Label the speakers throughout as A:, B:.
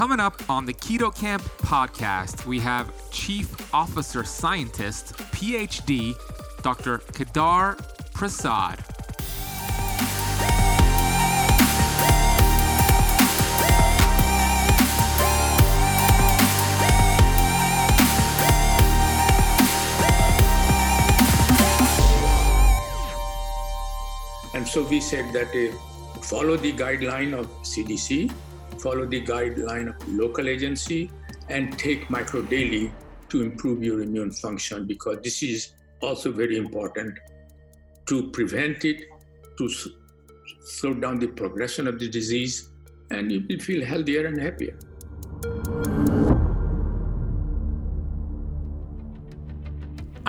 A: Coming up on the Keto Kamp podcast, we have Chief Officer Scientist, PhD, Dr. Kedar Prasad.
B: And so we said that uh, follow the guideline of CDC, follow the guideline of local agency, and take micro daily to improve your immune function because this is also very important to prevent it, to slow down the progression of the disease, and you will feel healthier and happier.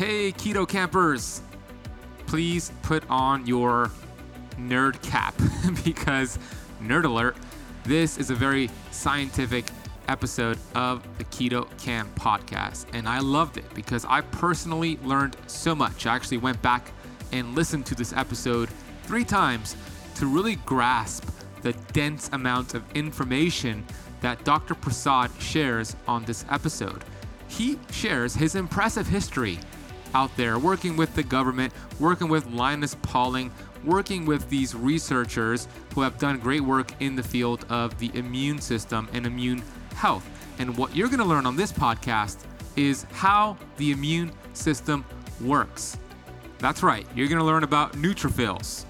A: Hey, keto campers! Please put on your nerd cap because, nerd alert, this is a very scientific episode of the Keto Kamp podcast. And I loved it because I personally learned so much. I actually went back and listened to this episode three times to really grasp the dense amount of information that Dr. Prasad shares on this episode. He shares his impressive history out there working with the government, working with Linus Pauling, working with these researchers who have done great work in the field of the immune system and immune health. And what you're going to learn on this podcast is how the immune system works. That's right, you're going to learn about neutrophils,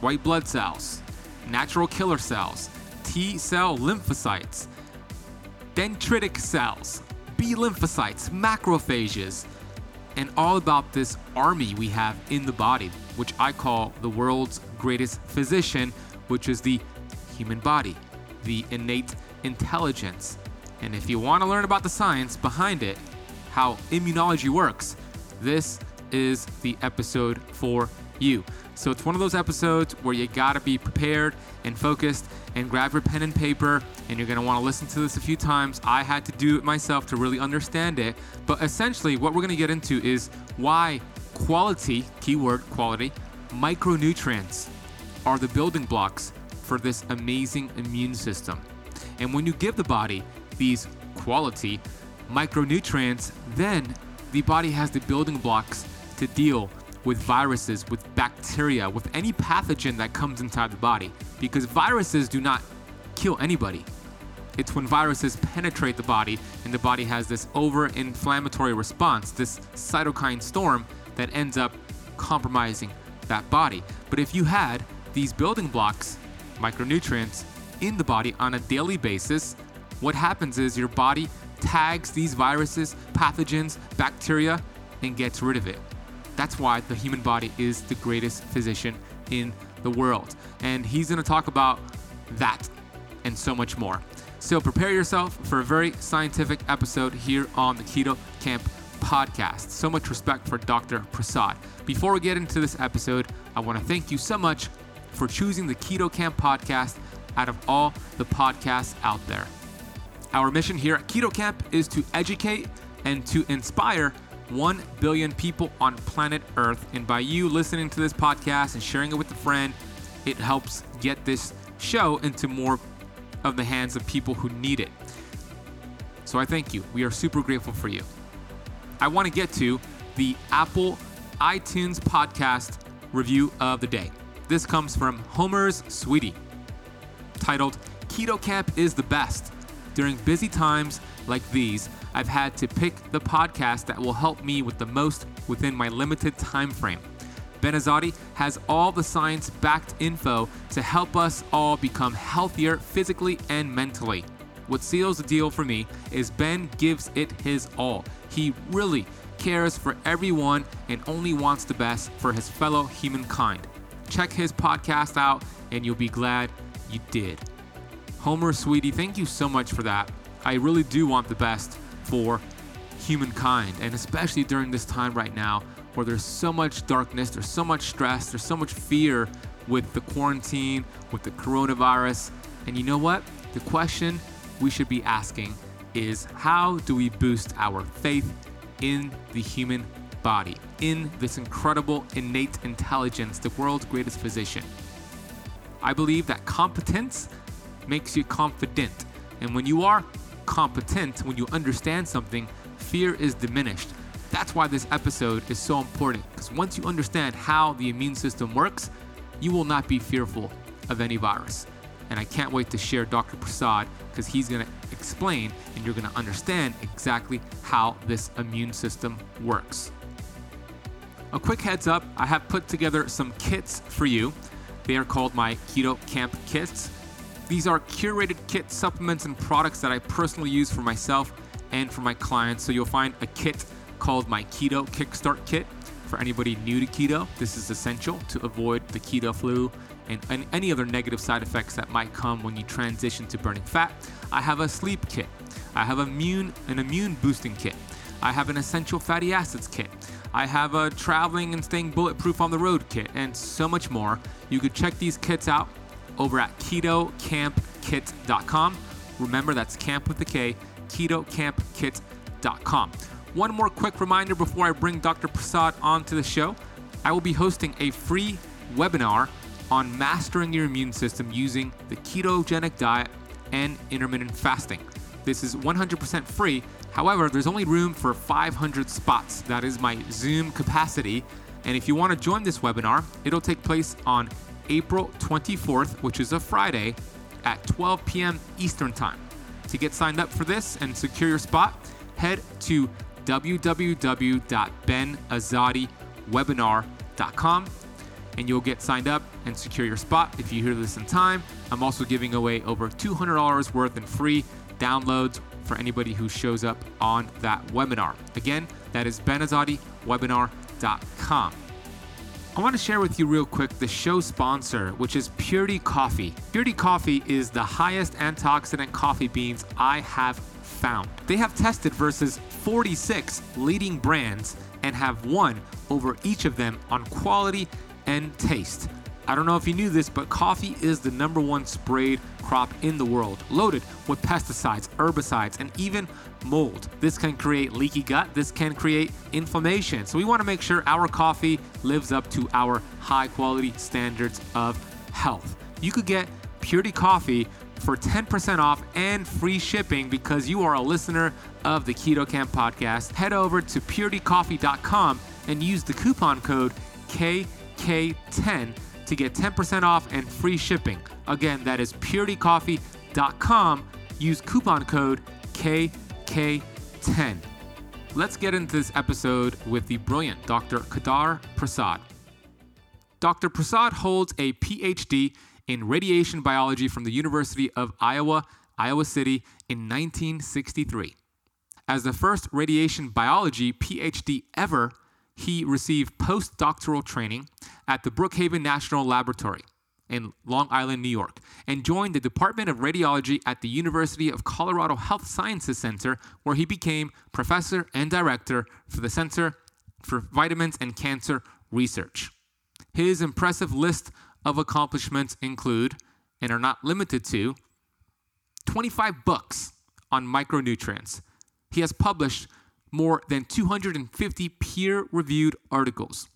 A: white blood cells, natural killer cells, T cell lymphocytes, dendritic cells, B lymphocytes, macrophages, and all about this army we have in the body, which I call the world's greatest physician, which is the human body, the innate intelligence. And if you want to learn about the science behind it, how immunology works, this is the episode for you. So it's one of those episodes where you gotta be prepared and focused and grab your pen and paper and you're gonna wanna listen to this a few times. I had to do it myself to really understand it. But essentially, what we're gonna get into is why quality, keyword quality, micronutrients are the building blocks for this amazing immune system. And when you give the body these quality micronutrients, then the body has the building blocks to deal with viruses, with bacteria, with any pathogen that comes inside the body. Because viruses do not kill anybody. It's when viruses penetrate the body and the body has this over inflammatory response, this cytokine storm that ends up compromising that body. But if you had these building blocks, micronutrients, in the body on a daily basis, what happens is your body tags these viruses, pathogens, bacteria, and gets rid of it. That's why the human body is the greatest physician in the world. And he's gonna talk about that and so much more. So prepare yourself for a very scientific episode here on the Keto Kamp podcast. So much respect for Dr. Prasad. Before we get into this episode, I wanna thank you so much for choosing the Keto Kamp podcast out of all the podcasts out there. Our mission here at Keto Kamp is to educate and to inspire 1 billion people on planet Earth. And by you listening to this podcast and sharing it with a friend, it helps get this show into more of the hands of people who need it. So I thank you. We are super grateful for you. I want to get to the Apple iTunes podcast review of the day. This comes from Homer's Sweetie, titled Keto Kamp is the best. During busy times like these, I've had to pick the podcast that will help me with the most within my limited time frame. Ben Azadi has all the science backed info to help us all become healthier physically and mentally. What seals the deal for me is Ben gives it his all. He really cares for everyone and only wants the best for his fellow humankind. Check his podcast out and you'll be glad you did. Homer, sweetie, thank you so much for that. I really do want the best for humankind, and especially during this time right now where there's so much darkness, there's so much stress, there's so much fear with the quarantine, with the coronavirus. And you know what? The question we should be asking is how do we boost our faith in the human body, in this incredible innate intelligence, the world's greatest physician? I believe that competence makes you confident. And when you are competent, when you understand something, fear is diminished. That's why this episode is so important because once you understand how the immune system works, you will not be fearful of any virus. And I can't wait to share Dr. Prasad because he's going to explain and you're going to understand exactly how this immune system works. A quick heads up I have put together some kits for you. They are called my Keto Kamp kits. These are curated kit supplements and products that I personally use for myself and for my clients. So you'll find a kit called my Keto Kickstart Kit. For anybody new to keto, this is essential to avoid the keto flu and, any other negative side effects that might come when you transition to burning fat. I have a sleep kit. I have immune an immune boosting kit. I have an essential fatty acids kit. I have a traveling and staying bulletproof on the road kit, and so much more. You could check these kits out over at ketokampkit.com. Remember, that's camp with the K, ketokampkit.com. One more quick reminder before I bring Dr. Prasad onto the show. I will be hosting a free webinar on mastering your immune system using the ketogenic diet and intermittent fasting. This is 100% free. However, there's only room for 500 spots. That is my Zoom capacity. And if you want to join this webinar, it'll take place on April 24th, which is a Friday, at 12 p.m. Eastern Time. To get signed up for this and secure your spot, head to www.benazadiwebinar.com and you'll get signed up and secure your spot if you hear this in time. I'm also giving away over $200 worth in free downloads for anybody who shows up on that webinar. Again, that is benazadiwebinar.com. I want to share with you real quick the show sponsor, which is Purity Coffee. Purity Coffee is the highest antioxidant coffee beans I have found. They have tested versus 46 leading brands and have won over each of them on quality and taste. I don't know if you knew this, but coffee is the number one sprayed crop in the world, loaded with pesticides, herbicides, and even mold. This can create leaky gut, this can create inflammation. So we want to make sure our coffee lives up to our high quality standards of health. You could get Purity Coffee for 10% off and free shipping because you are a listener of the Keto Kamp podcast. Head over to puritycoffee.com and use the coupon code KK10 to get 10% off and free shipping. Again, that is puritycoffee.com. Use coupon code KK10. Let's get into this episode with the brilliant Dr. Kedar Prasad. Dr. Prasad holds a PhD in radiation biology from the University of Iowa, Iowa City in 1963. As the first radiation biology PhD ever, he received postdoctoral training at the Brookhaven National Laboratory in Long Island, New York, and joined the Department of Radiology at the University of Colorado Health Sciences Center, where he became professor and director for the Center for Vitamins and Cancer Research. His impressive list of accomplishments include, and are not limited to, 25 books on micronutrients. He has published more than 250 peer reviewed articles.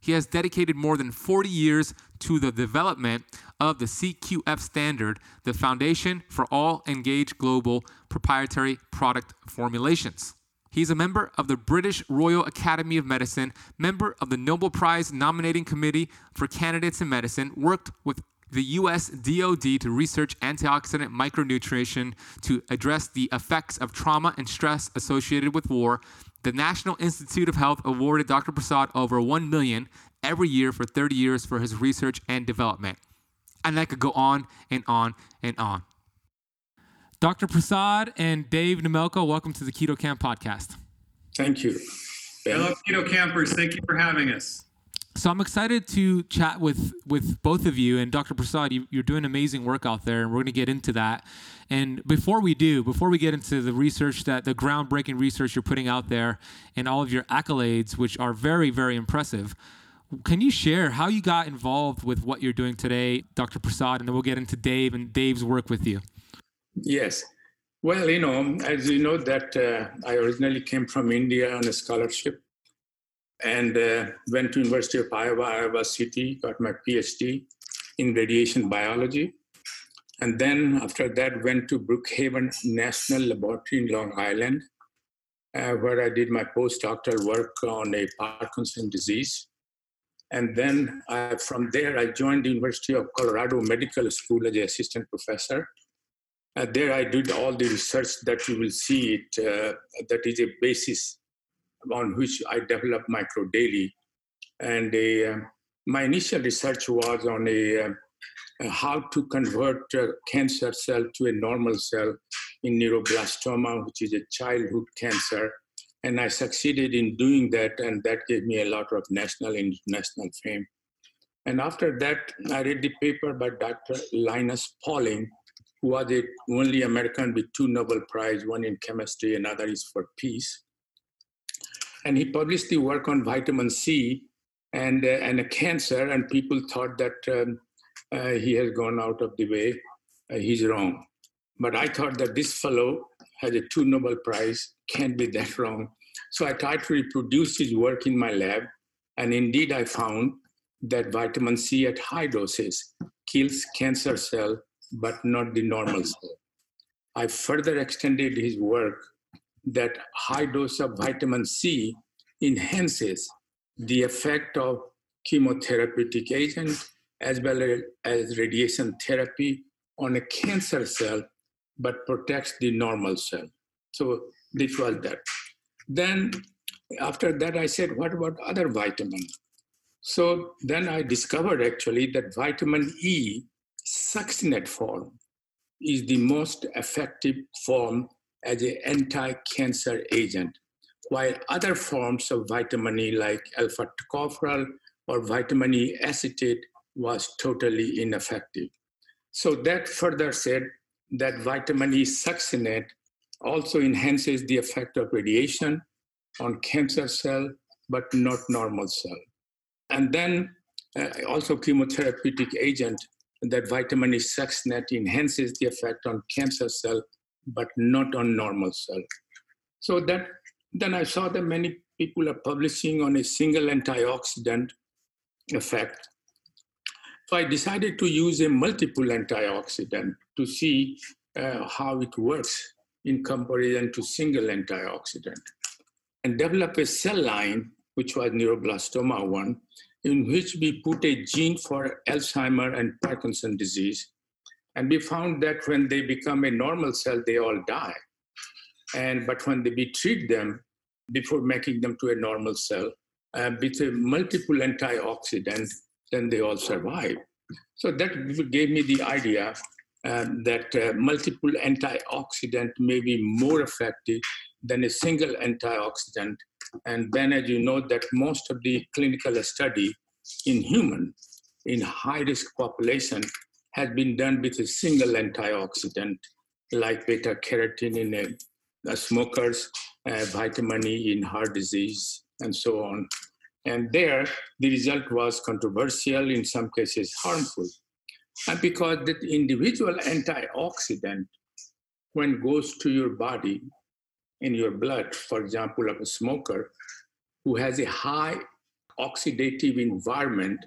A: He has dedicated more than 40 years to the development of the CQF standard, the foundation for all Engage Global proprietary product formulations. He's a member of the British Royal Academy of Medicine, member of the Nobel Prize nominating committee for candidates in medicine, worked with the US DoD to research antioxidant micronutrition to address the effects of trauma and stress associated with war. The National Institute of Health awarded Dr. Prasad over 1 million every year for 30 years for his research and development. And that could go on and on and on. Dr. Prasad and Dave Nemelko, welcome to the Keto Kamp podcast.
B: Thank you.
C: Hello, Keto Kampers. Thank you for having us.
A: So I'm excited to chat with with both of you and Dr. Prasad. You, are doing amazing work out there, and we're going to get into that. And before we do, before we get into the research that the groundbreaking research you're putting out there, and all of your accolades, which are very very impressive, can you share how you got involved with what you're doing today, Dr. Prasad, and then we'll get into Dave and Dave's work with you.
B: Yes. Well, you know, as you know, that uh, I originally came from India on a scholarship and uh, went to University of Iowa, Iowa City, got my PhD in radiation biology. And then after that, went to Brookhaven National Laboratory in Long Island, uh, where I did my postdoctoral work on a Parkinson's disease. And then uh, from there, I joined the University of Colorado Medical School as an assistant professor. Uh, there I did all the research that you will see it, uh, that is a basis on which I developed microdaily. And uh, my initial research was on a, uh, how to convert a cancer cell to a normal cell in neuroblastoma, which is a childhood cancer. And I succeeded in doing that, and that gave me a lot of national and international fame. And after that, I read the paper by Dr. Linus Pauling, who was the only American with two Nobel Prize, one in chemistry, another is for peace and he published the work on vitamin C and uh, and a cancer, and people thought that um, uh, he has gone out of the way. Uh, he's wrong, but I thought that this fellow has a two Nobel Prize, can't be that wrong. So I tried to reproduce his work in my lab, and indeed I found that vitamin C at high doses kills cancer cell, but not the normal cell. I further extended his work that high dose of vitamin C enhances the effect of chemotherapeutic agent as well as radiation therapy on a cancer cell, but protects the normal cell. So this was that. Then after that, I said, what about other vitamins? So then I discovered actually that vitamin E succinate form is the most effective form as an anti-cancer agent, while other forms of vitamin E like alpha tocopherol or vitamin E acetate was totally ineffective. So that further said that vitamin E succinate also enhances the effect of radiation on cancer cell, but not normal cell. And then uh, also chemotherapeutic agent that vitamin E succinate enhances the effect on cancer cell, but not on normal cell. So that then I saw that many people are publishing on a single antioxidant effect. So I decided to use a multiple antioxidant to see uh, how it works in comparison to single antioxidant and develop a cell line, which was neuroblastoma one, in which we put a gene for Alzheimer and Parkinson disease and we found that when they become a normal cell, they all die. And but when they, we treat them before making them to a normal cell uh, with a multiple antioxidant, then they all survive. So that gave me the idea uh, that uh, multiple antioxidant may be more effective than a single antioxidant. And then, as you know, that most of the clinical study in human, in high risk population, has been done with a single antioxidant like beta carotene in a, a smokers, uh, vitamin E in heart disease, and so on. And there, the result was controversial, in some cases harmful. And because that individual antioxidant, when goes to your body, in your blood, for example, of a smoker who has a high oxidative environment,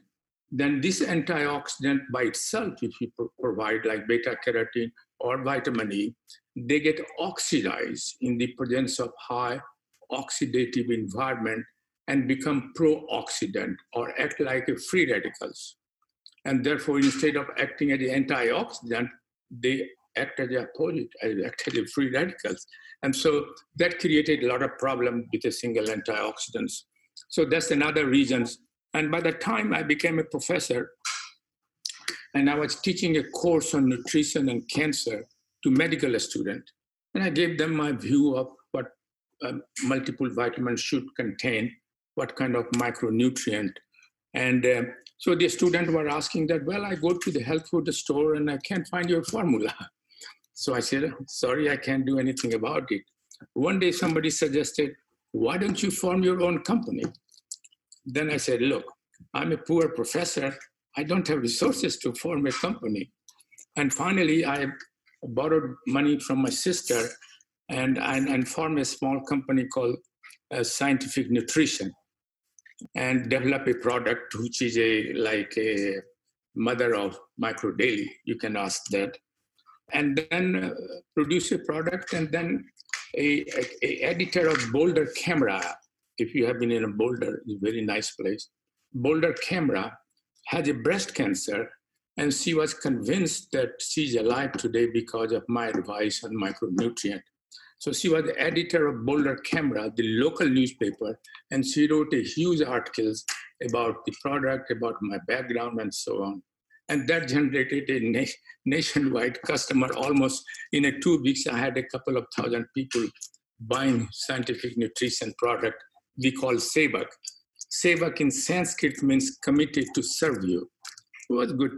B: then this antioxidant by itself, if you provide like beta carotene or vitamin E, they get oxidized in the presence of high oxidative environment and become pro-oxidant or act like free radicals. And therefore, instead of acting as an antioxidant, they act as the opposite, act as free radicals. And so that created a lot of problem with a single antioxidants. So that's another reason and by the time I became a professor, and I was teaching a course on nutrition and cancer to medical students, and I gave them my view of what uh, multiple vitamins should contain, what kind of micronutrient, And uh, so the student were asking that, well, I go to the health food store and I can't find your formula. So I said, sorry, I can't do anything about it. One day somebody suggested, why don't you form your own company? Then I said, look, I'm a poor professor. I don't have resources to form a company. And finally, I borrowed money from my sister and, and, and formed a small company called uh, Scientific Nutrition and develop a product which is a like a mother of micro daily. You can ask that. And then uh, produce a product and then a, a, a, editor of Boulder Camera. If you have been in a Boulder, it's a very nice place. Boulder Camera had a breast cancer and she was convinced that she's alive today because of my advice on micronutrient. So she was the editor of Boulder Camera, the local newspaper, and she wrote a huge articles about the product, about my background, and so on. And that generated a na- nationwide customer. Almost in a two weeks, I had a couple of thousand people buying scientific nutrition product we call Sevak. Sevak in Sanskrit means committed to serve you. It was good,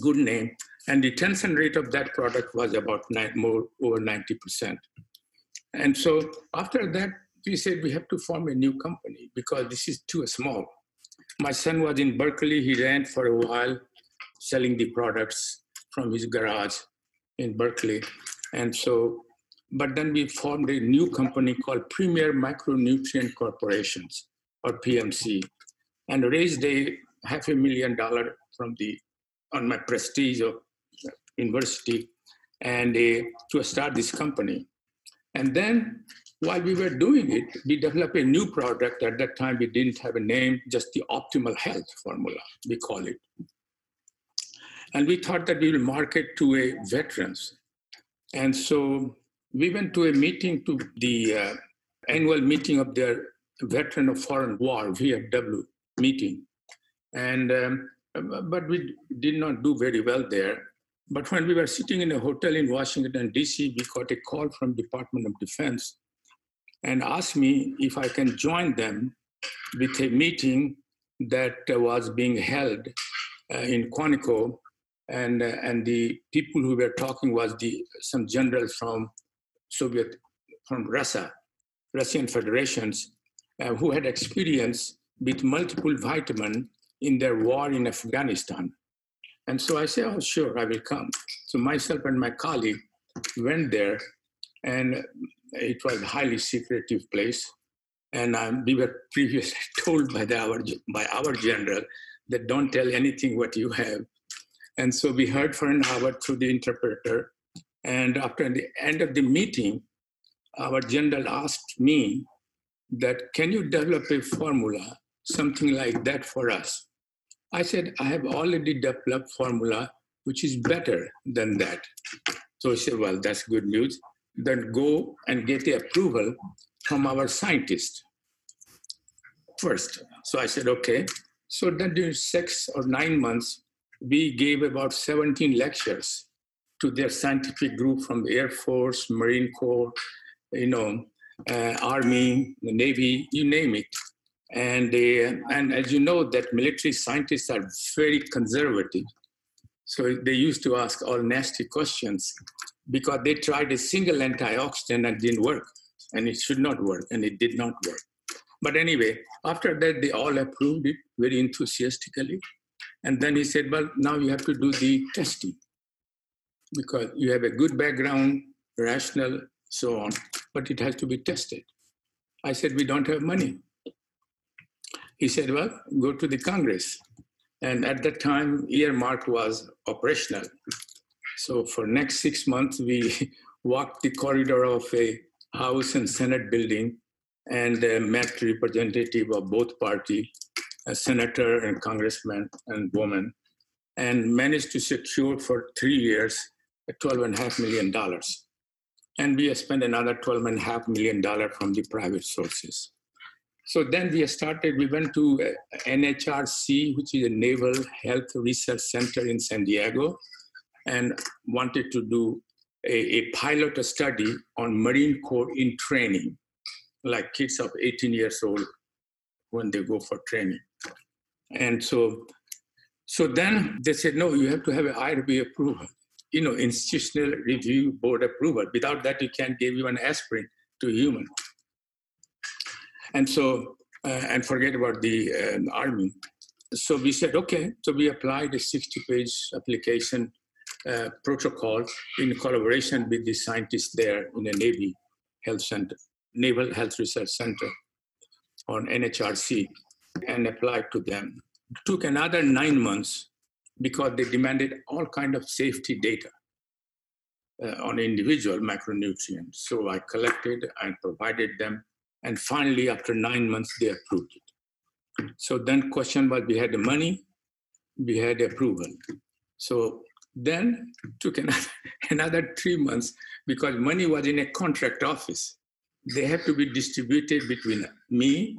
B: good name. And the retention rate of that product was about nine, more over 90%. And so after that, we said we have to form a new company because this is too small. My son was in Berkeley. He ran for a while selling the products from his garage in Berkeley. And so, but then we formed a new company called Premier Micronutrient Corporations or PMC and raised a half a million dollar from the on my prestige of university and uh, to start this company and then while we were doing it, we developed a new product. At that time, we didn't have a name, just the optimal health formula, we call it. And we thought that we will market to a veterans. And so we went to a meeting to the uh, annual meeting of their veteran of foreign war, VFW meeting. And um, but we did not do very well there. But when we were sitting in a hotel in Washington, D.C., we got a call from Department of Defense and asked me if I can join them with a meeting that was being held uh, in Quantico. And, uh, and the people who were talking was the, some generals from Soviet, from Russia, Russian federations, uh, who had experience with multiple vitamin in their war in Afghanistan. And so I said, oh, sure, I will come. So myself and my colleague went there, and it was a highly secretive place. And um, we were previously told by, the, our, by our general that don't tell anything what you have. And so we heard for an hour through the interpreter. And after the end of the meeting, our general asked me that, can you develop a formula, something like that for us? I said, I have already developed formula which is better than that. So he said, well, that's good news. Then go and get the approval from our scientist first. So I said, okay. So then during six or nine months, we gave about 17 lectures to their scientific group from the Air Force, Marine Corps, you know, uh, Army, the Navy, you name it. And, they, and as you know, that military scientists are very conservative. So they used to ask all nasty questions because they tried a single antioxidant and didn't work. And it should not work, and it did not work. But anyway, after that, they all approved it very enthusiastically. And then he said, Well, now you have to do the testing because you have a good background, rational, so on, but it has to be tested. I said, We don't have money. He said, well, go to the Congress. And at that time, earmark was operational. So for next six months, we walked the corridor of a House and Senate building and uh, met representative of both party, a senator and congressman and woman, and managed to secure for three years $12.5 million. And we spent another $12.5 million from the private sources. So then we started, we went to uh, NHRC, which is a Naval Health Research Center in San Diego, and wanted to do a, a pilot study on Marine Corps in training, like kids of 18 years old when they go for training. And so, so then they said, no, you have to have an IRB approval, you know, institutional review board approval. Without that, you can't give an aspirin to a human. And so, uh, and forget about the um, army. So we said, okay. So we applied a 60 page application uh, protocol in collaboration with the scientists there in the Navy Health Center, Naval Health Research Center on NHRC and applied to them. It took another nine months because they demanded all kind of safety data uh, on individual macronutrients. So I collected and provided them, and finally, after nine months, they approved it. So then, question was: we had the money, we had approval. So then took another, another three months because money was in a contract office. They have to be distributed between me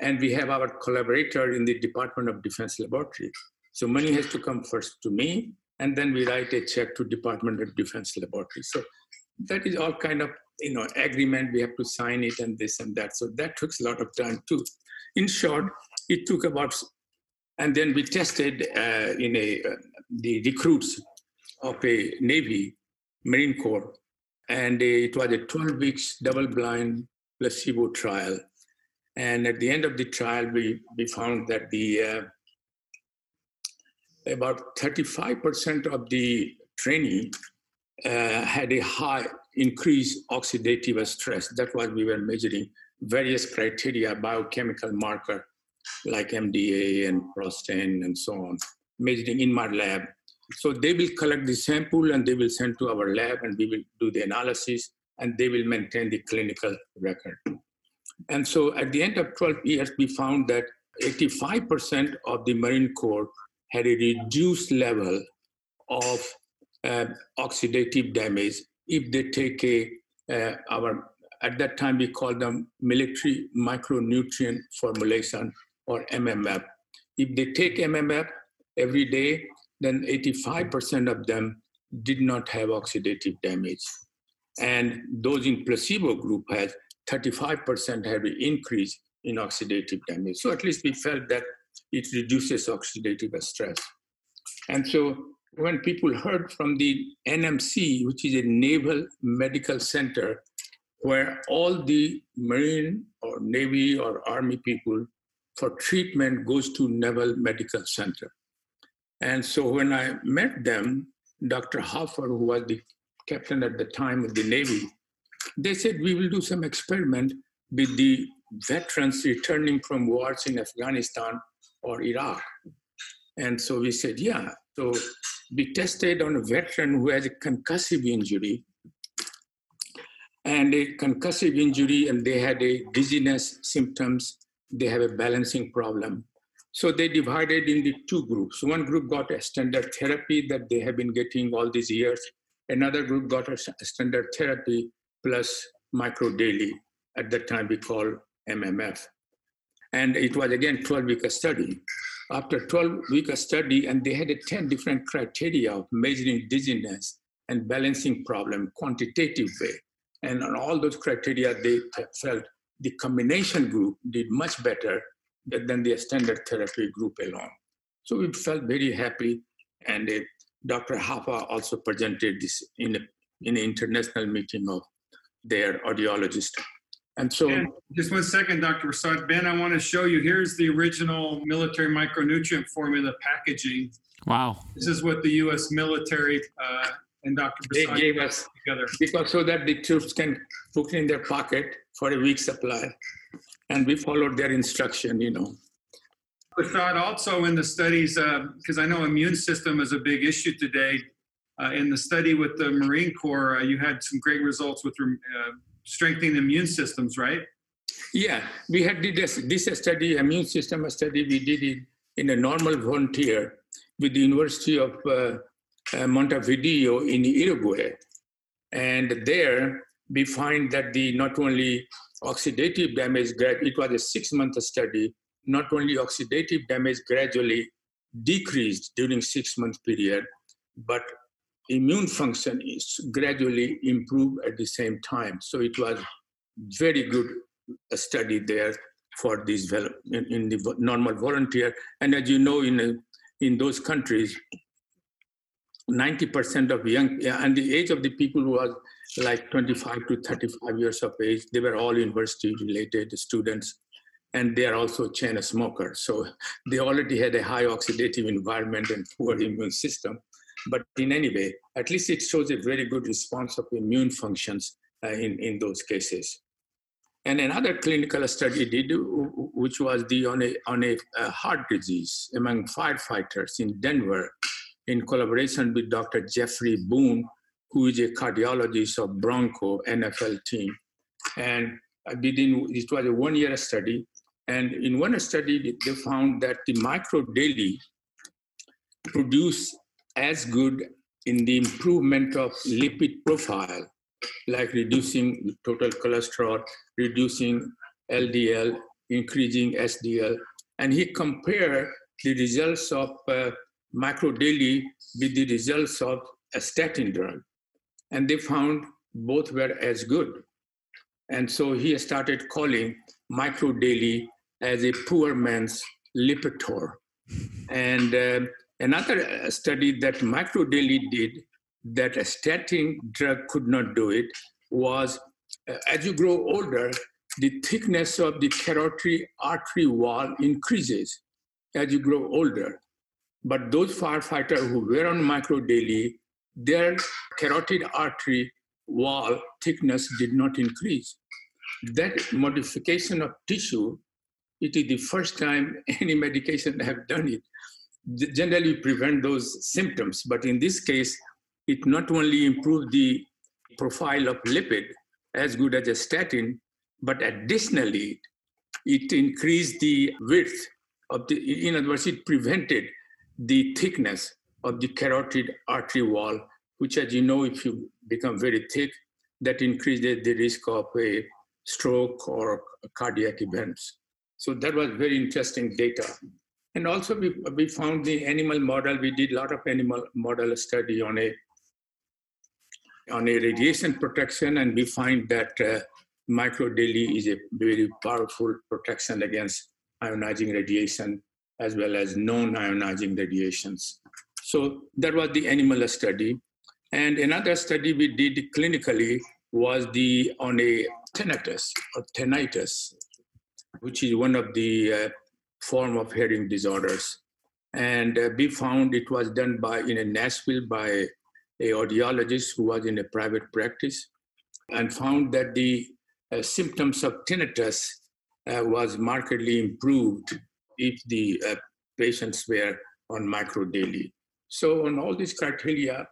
B: and we have our collaborator in the Department of Defense Laboratory. So money has to come first to me, and then we write a check to Department of Defense Laboratory. So that is all kind of you know agreement. We have to sign it and this and that. So that took a lot of time too. In short, it took about, and then we tested uh, in a uh, the recruits of a Navy Marine Corps, and it was a 12 weeks double-blind placebo trial and at the end of the trial, we, we found that the uh, about 35% of the trainee uh, had a high increased oxidative stress. That's what we were measuring. Various criteria, biochemical marker like MDA and PROSTAN and so on, measuring in my lab. So they will collect the sample and they will send to our lab and we will do the analysis and they will maintain the clinical record. And so at the end of 12 years, we found that 85% of the Marine Corps had a reduced level of uh, oxidative damage if they take a uh, our at that time we called them military micronutrient formulation or MMF. If they take MMF every day, then 85% of them did not have oxidative damage. And those in placebo group had 35% had an increase in oxidative damage. So at least we felt that it reduces oxidative stress. And so when people heard from the NMC, which is a naval medical center, where all the Marine or Navy or Army people for treatment goes to Naval Medical Center. And so when I met them, Dr. Hoffer, who was the captain at the time of the Navy, they said we will do some experiment with the veterans returning from wars in Afghanistan or Iraq. And so we said, yeah. So we tested on a veteran who has a concussive injury and a concussive injury, and they had a dizziness symptoms. They have a balancing problem. So they divided into two groups. One group got a standard therapy that they have been getting all these years. Another group got a standard therapy plus micro daily. At that time, we call MMF. And it was again 12 week study. After 12 week study, and they had a 10 different criteria of measuring dizziness and balancing problem, quantitative way. And on all those criteria, they felt the combination group did much better than the standard therapy group alone. So we felt very happy. And uh, Dr. Hoffer also presented this in, a, in an international meeting of their audiologist. And so,
C: and just one second, Dr. Prasad. Ben, I want to show you. Here's the original military micronutrient formula packaging.
A: Wow.
C: This is what the U.S. military uh, and Dr.
B: Prasad they gave us together because so that the troops can put it in their pocket for a week's supply, and we followed their instruction. You know.
C: Prasad, also in the studies, because uh, I know immune system is a big issue today uh, in the study with the Marine Corps, uh, you had some great results with uh, strengthening immune systems, right?
B: Yeah, we had did this, this study, immune system study. We did it in a normal volunteer with the University of uh, uh, Montevideo in Uruguay, and there we find that the not only oxidative damage, it was a six-month study. Not only oxidative damage gradually decreased during six-month period, but immune function is gradually improved at the same time. So it was very good study there for this in, in the normal volunteer. And as you know, in in those countries, 90% of young and the age of the people was like 25 to 35 years of age, they were all university related students and they are also chain smokers. So they already had a high oxidative environment and poor immune system. But in any way, at least it shows a very good response of immune functions uh, in, in those cases. And another clinical study did, which was the on a, on a, a heart disease among firefighters in Denver, in collaboration with Dr. Jeffrey Boone, who is a cardiologist of Bronco NFL team. And within it was a one-year study, and in one study they found that the micro daily produce as good in the improvement of lipid profile, like reducing total cholesterol, reducing LDL, increasing HDL. And he compared the results of uh, micro daily with the results of a statin drug. And they found both were as good. And so he started calling micro daily as a poor man's Lipitor. And uh, another uh, study that Microdaily did that a statin drug could not do it was uh, as you grow older, the thickness of the carotid artery wall increases as you grow older. But those firefighters who were on microdaily, their carotid artery wall thickness did not increase. That modification of tissue, it is the first time any medication have done it. Generally prevent those symptoms, but in this case, it not only improved the profile of lipid as good as a statin, but additionally, it increased the width of the, in other words, it prevented the thickness of the carotid artery wall, which, as you know, if you become very thick, that increases the risk of a stroke or cardiac events. So that was very interesting data. And also we, we found the animal model, we did a lot of animal model study on a on a radiation protection and we find that uh, is a very powerful protection against ionizing radiation as well as non-ionizing radiations. So that was the animal study. And another study we did clinically was the on a tinnitus or tinnitus, which is one of the uh, form of hearing disorders. And uh, we found it was done by in a Nashville by a audiologist who was in a private practice and found that the uh, symptoms of tinnitus uh, was markedly improved if the uh, patients were on micro daily. So on all these criteria,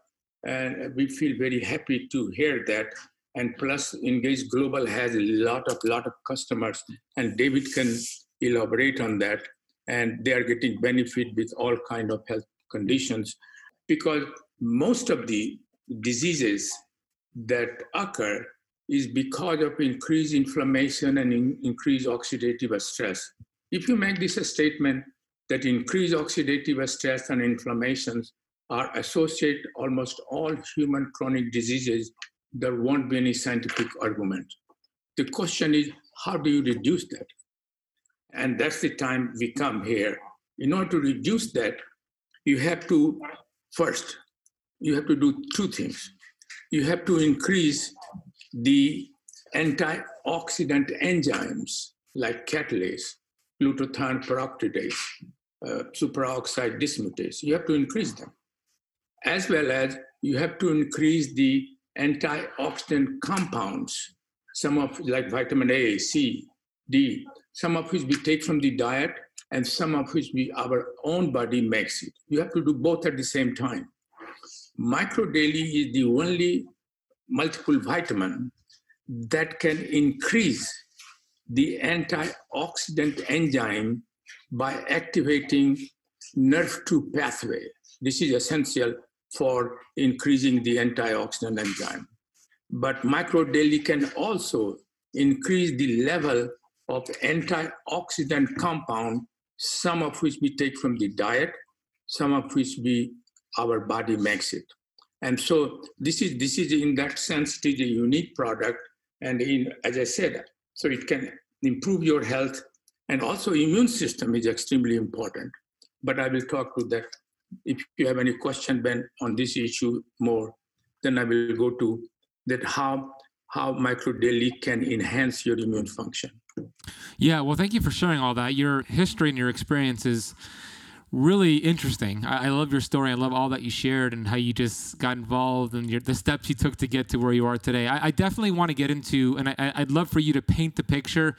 B: and we feel very happy to hear that. And plus, Engage Global has a lot of lot of customers, and David can elaborate on that. And they are getting benefit with all kind of health conditions, because most of the diseases that occur is because of increased inflammation and in, increased oxidative stress. If you make this a statement that increased oxidative stress and inflammations are associated almost all human chronic diseases, there won't be any scientific argument. The question is, how do you reduce that? And that's the time we come here. In order to reduce that, you have to first, you have to do two things. You have to increase the antioxidant enzymes like catalase glutathione peroxidase, uh, superoxide dismutase. You have to increase them. As well as you have to increase the antioxidant compounds, some of like vitamin A, C, D, some of which we take from the diet and some of which we our own body makes it. You have to do both at the same time. Micro daily is the only multiple vitamin that can increase the antioxidant enzyme by activating NRF2 pathway. This is essential for increasing the antioxidant enzyme. But microdaily can also increase the level of antioxidant compound, some of which we take from the diet, some of which we our body makes it. And so this is this is in that sense it is a unique product. And in as I said, so it can improve your health And also immune system is extremely important. But I will talk to that. If you have any question, Ben, on this issue more, then I will go to that how how micro daily can enhance your immune function.
A: Yeah, well, thank you for sharing all that. Your history and your experience is really interesting. I, I, love your story. I love all that you shared and how you just got involved and your, the steps you took to get to where you are today. I, I definitely want to get into, and I, I'd love for you to paint the picture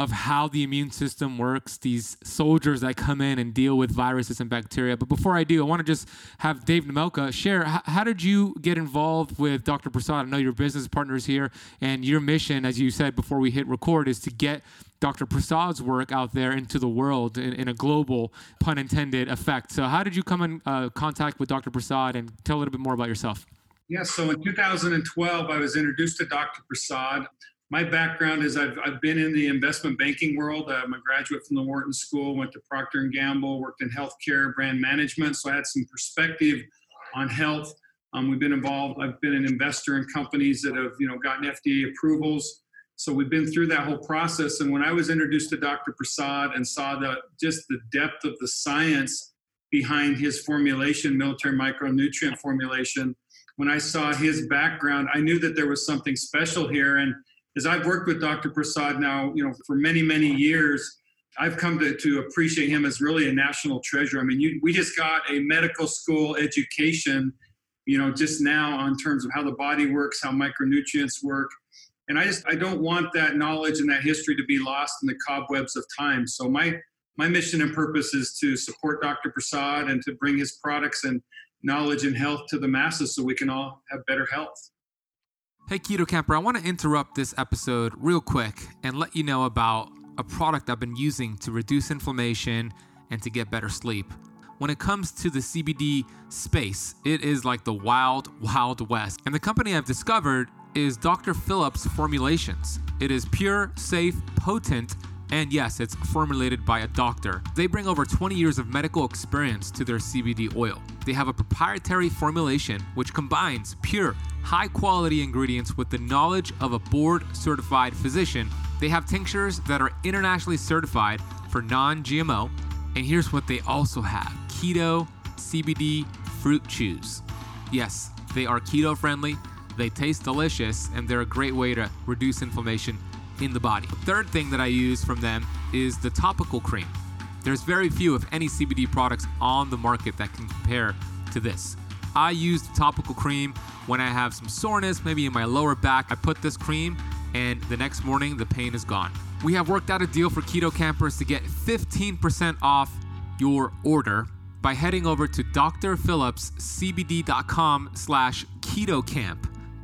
A: of how the immune system works, these soldiers that come in and deal with viruses and bacteria. But before I do, I want to just have Dave Nemelka share how, how did you get involved with Dr. Prasad? I know your business partners here, and your mission, as you said before we hit record, is to get Dr. Prasad's work out there into the world in, in, a global, pun intended, effect. So, how did you come in uh, contact with Dr. Prasad and tell a little bit more about yourself?
C: Yes, yeah, so in 2012, I was introduced to Dr. Prasad my background is I've, I've been in the investment banking world. I'm a graduate from the Wharton School, went to Procter Gamble, worked in healthcare, brand management. So I had some perspective on health. Um, we've been involved. I've been an investor in companies that have, you know, gotten FDA approvals. So we've been through that whole process. And when I was introduced to Dr. Prasad and saw the just the depth of the science behind his formulation, military micronutrient formulation, when I saw his background, I knew that there was something special here. And as I've worked with Dr. Prasad now, you know, for many, many years, I've come to, to appreciate him as really a national treasure. I mean, you, we just got a medical school education, you know, just now on terms of how the body works, how micronutrients work. And I just I don't want that knowledge and that history to be lost in the cobwebs of time. So my my mission and purpose is to support Dr. Prasad and to bring his products and knowledge and health to the masses so we can all have better health.
A: Hey, Keto Kamper, I want to interrupt this episode real quick and let you know about a product I've been using to reduce inflammation and to get better sleep. When it comes to the CBD space, it is like the wild, wild west. And the company I've discovered is Dr. Phillips Formulations. It is pure, safe, potent, and yes, it's formulated by a doctor. They bring over 20 years of medical experience to their CBD oil. They have a proprietary formulation which combines pure, high quality ingredients with the knowledge of a board certified physician. They have tinctures that are internationally certified for non GMO. And here's what they also have keto CBD fruit chews. Yes, they are keto friendly, they taste delicious, and they're a great way to reduce inflammation in the body. Third thing that I use from them is the topical cream. There's very few, if any, CBD products on the market that can compare to this. I use the topical cream when I have some soreness, maybe in my lower back. I put this cream, and the next morning, the pain is gone. We have worked out a deal for Keto Kampers to get 15% off your order by heading over to drphillipscbd.com slash ketokamp.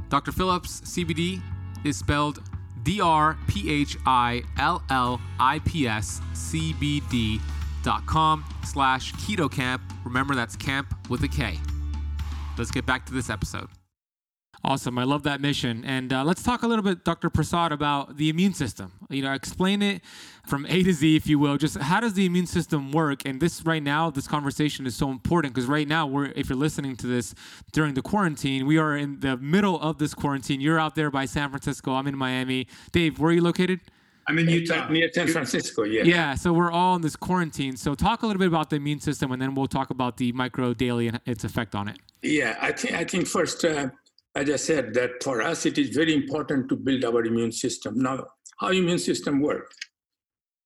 A: Dr. Phillips CBD is spelled D R P H I L L I P S C B D dot com slash keto kamp. Remember, that's camp with a K. Let's get back to this episode. Awesome. I love that mission. And uh, let's talk a little bit, Dr. Prasad, about the immune system. You know, explain it from A to Z, if you will. Just how does the immune system work? And this right now, this conversation is so important because right now, we're if you're listening to this during the quarantine, we are in the middle of this quarantine. You're out there by San Francisco. I'm in Miami. Dave, where are you located?
C: I'm in Utah.
B: Near San Francisco, yeah.
A: Yeah, so we're all in this quarantine. So talk a little bit about the immune system, and then we'll talk about the micro daily and its effect on it.
B: Yeah, I think I think first uh, as I said, that for us it is very important to build our immune system. Now, how immune system work?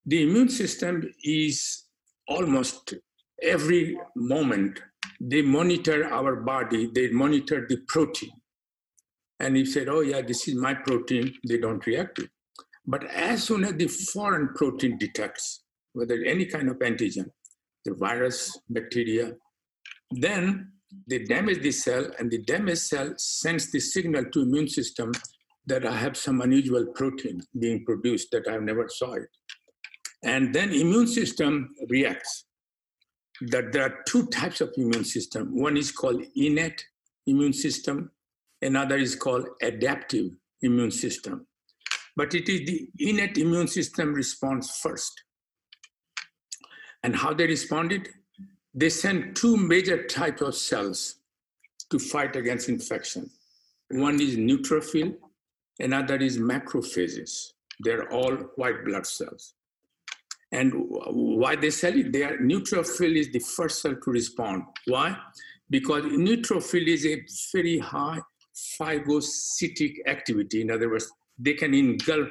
B: The immune system is almost every moment they monitor our body, they monitor the protein. And you said, oh yeah, this is my protein, they don't react to. But as soon as the foreign protein detects, whether any kind of antigen, the virus, bacteria, then they damage the cell and the damaged cell sends the signal to immune system that I have some unusual protein being produced that I've never saw it. And then immune system reacts. That there are two types of immune system. One is called innate immune system, another is called adaptive immune system. But it is the innate immune system responds first. And how they responded? They send two major types of cells to fight against infection. One is neutrophil, another is macrophages. They're all white blood cells. And why they sell it? Their neutrophil is the first cell to respond. Why? Because neutrophil is a very high phagocytic activity. In other words, they can engulf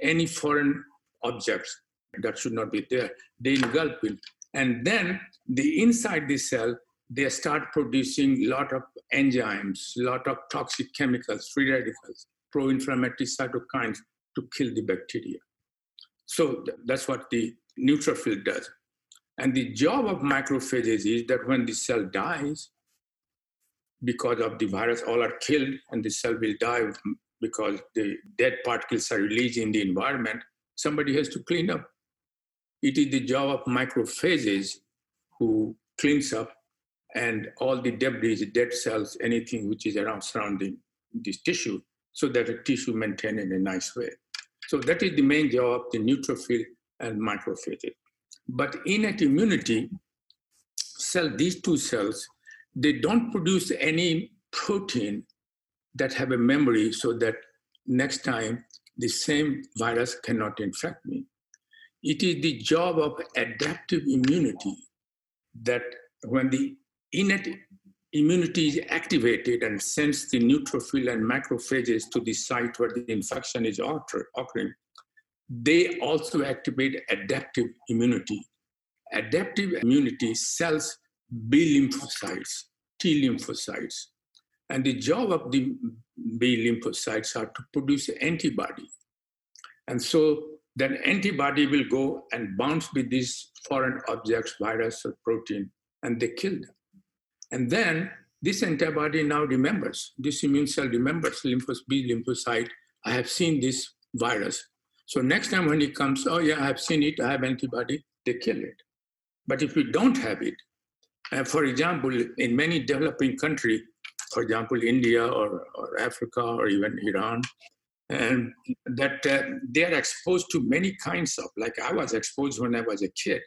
B: any foreign objects that should not be there. They engulf it. And then the inside the cell, they start producing a lot of enzymes, a lot of toxic chemicals, free radicals, pro-inflammatory cytokines to kill the bacteria. So that's what the neutrophil does. And the job of macrophages is that when the cell dies, because of the virus, all are killed, and the cell will die because the dead particles are released in the environment. Somebody has to clean up. It is the job of macrophages who cleans up and all the debris, dead cells, anything which is around surrounding this tissue, so that the tissue maintained in a nice way. So that is the main job of the neutrophil and macrophages. But innate immunity cell, these two cells, they don't produce any protein that have a memory so that next time the same virus cannot infect me. It is the job of adaptive immunity that when the innate immunity is activated and sends the neutrophil and macrophages to the site where the infection is occurring, they also activate adaptive immunity. Adaptive immunity cells B lymphocytes, T lymphocytes. And the job of the B lymphocytes are to produce antibody. And so then antibody will go and bounce with these foreign objects, virus or protein, and they kill them. And then this antibody now remembers, this immune cell remembers lymphos B lymphocyte. I have seen this virus. So next time when it comes, oh yeah, I have seen it, I have antibody, they kill it. But if we don't have it, uh, for example, in many developing countries, for example, India or, or Africa or even Iran, and that uh, they are exposed to many kinds of, like I was exposed when I was a kid,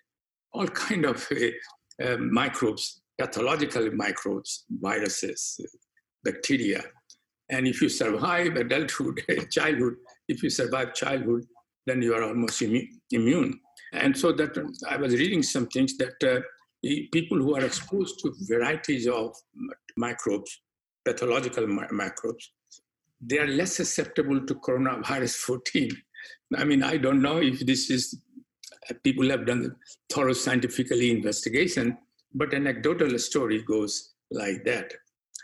B: all kind of uh, uh, microbes, pathological microbes, viruses, bacteria. And if you survive adulthood, childhood, if you survive childhood, then you are almost immune. And so that I was reading some things that uh, people who are exposed to varieties of microbes, pathological mi- microbes, they are less susceptible to coronavirus 14. I mean, I don't know if this is, people have done thorough scientifically investigation, but anecdotal story goes like that.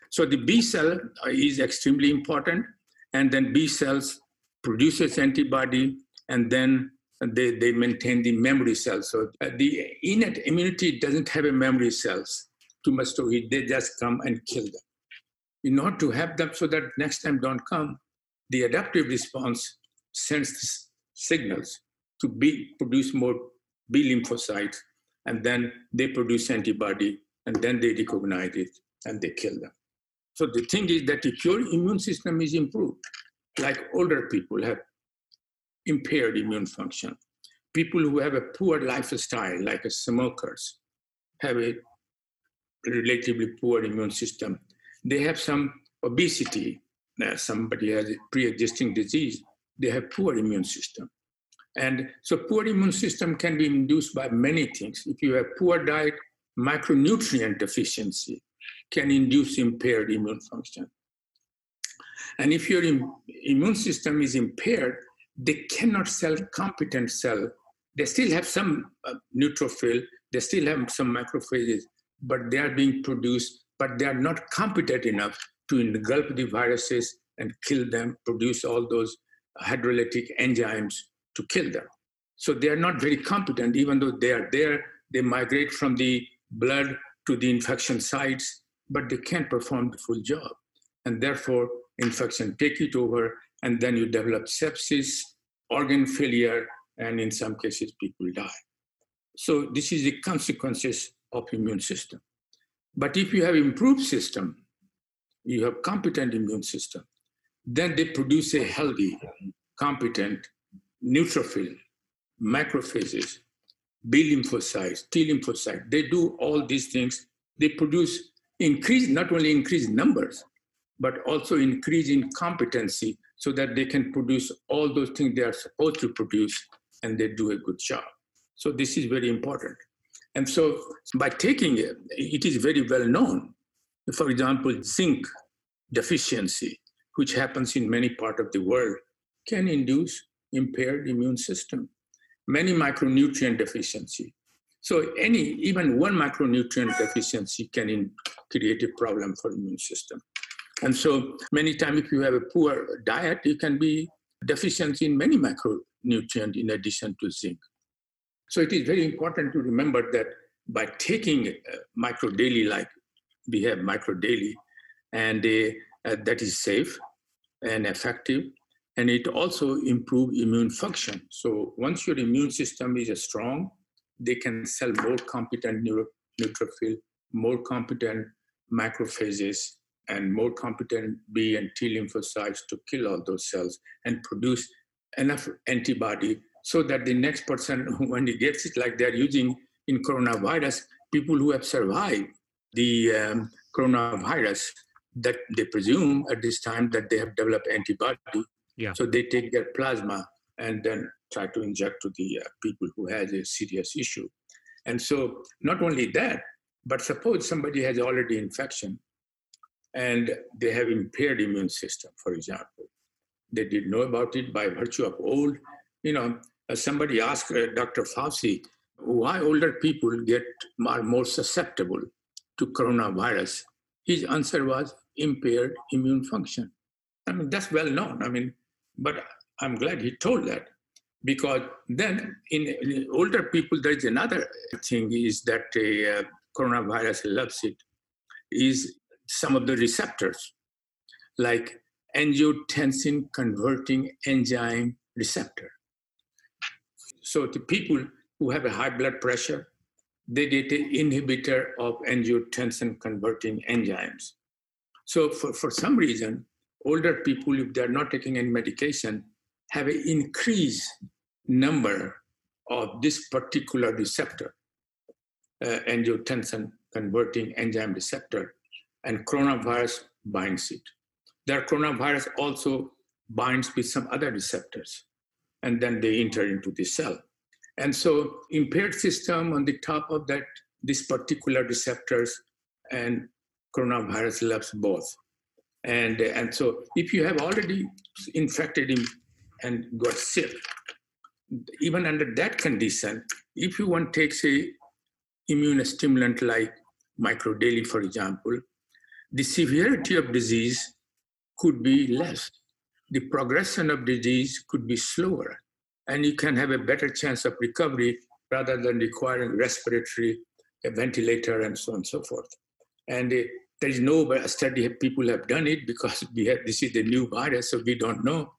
B: So the B cell is extremely important, and then B cells produces antibody, and then they, they maintain the memory cells. So uh, the innate immunity doesn't have a memory cells too much to it. They just come and kill them. In order to have them so that next time don't come, the adaptive response sends signals to be produce more B lymphocytes, and then they produce antibody, and then they recognize it and they kill them. So the thing is that if your immune system is improved, like older people have impaired immune function. People who have a poor lifestyle, like smokers, have a relatively poor immune system. They have some obesity. Uh, somebody has a pre-existing disease. They have poor immune system. And so poor immune system can be induced by many things. If you have poor diet, micronutrient deficiency can induce impaired immune function. And if your Im- immune system is impaired, they cannot sell competent cell. They still have some uh, neutrophil, they still have some macrophages, but they are being produced, but they are not competent enough to engulf the viruses and kill them, produce all those hydrolytic enzymes to kill them. So they are not very competent, even though they are there. They migrate from the blood to the infection sites, but they can't perform the full job. And therefore, infection take it over and then you develop sepsis, organ failure, and in some cases, people die. So this is the consequences of immune system. But if you have improved system, you have competent immune system, then they produce a healthy, competent neutrophil, macrophages, B lymphocytes, T lymphocytes. They do all these things. They produce increase, not only increase numbers, but also increase in competency so that they can produce all those things they are supposed to produce and they do a good job. So this is very important. And so by taking it, it is very well known. For example, zinc deficiency, which happens in many parts of the world, can induce impaired immune system. Many micronutrient deficiency. So any even one micronutrient deficiency can in, create a problem for immune system. And so many times if you have a poor diet, you can be deficient in many macronutrient in addition to zinc. So it is very important to remember that by taking uh, micro daily, like we have micro daily, and uh, that is safe and effective, and it also improve immune function. So once your immune system is strong, they can sell more competent neuro- neutrophil, more competent macrophages, and more competent B and T lymphocytes to kill all those cells and produce enough antibody so that the next person, when he gets it, like they're using in coronavirus, people who have survived the um, coronavirus, that they presume at this time that they have developed antibody. Yeah. So they take their plasma and then try to inject to the uh, people who has a serious issue. And so not only that, but suppose somebody has already infection and they have impaired immune system, for example. They didn't know about it by virtue of old. You know, somebody asked uh, Dr. Fauci why older people get more susceptible to coronavirus. His answer was impaired immune function. I mean, that's well known. I mean, but I'm glad he told that because then in, in older people, there is another thing is that uh, coronavirus loves it, is some of the receptors, like angiotensin converting enzyme receptor. So the people who have a high blood pressure, they get an inhibitor of angiotensin converting enzymes. So for, for some reason, older people, if they're not taking any medication, have an increased number of this particular receptor, uh, angiotensin converting enzyme receptor and coronavirus binds it. Their coronavirus also binds with some other receptors, and then they enter into the cell. And so impaired system on the top of that, this particular receptors and coronavirus loves both. And, and so if you have already infected him and got sick, even under that condition, if you want to take, say, immune stimulant like microdaily, for example, the severity of disease could be less. The progression of disease could be slower, and you can have a better chance of recovery rather than requiring respiratory, ventilator, and so on and so forth. And uh, there is no study people have done it because we have, this is the new virus, so we don't know.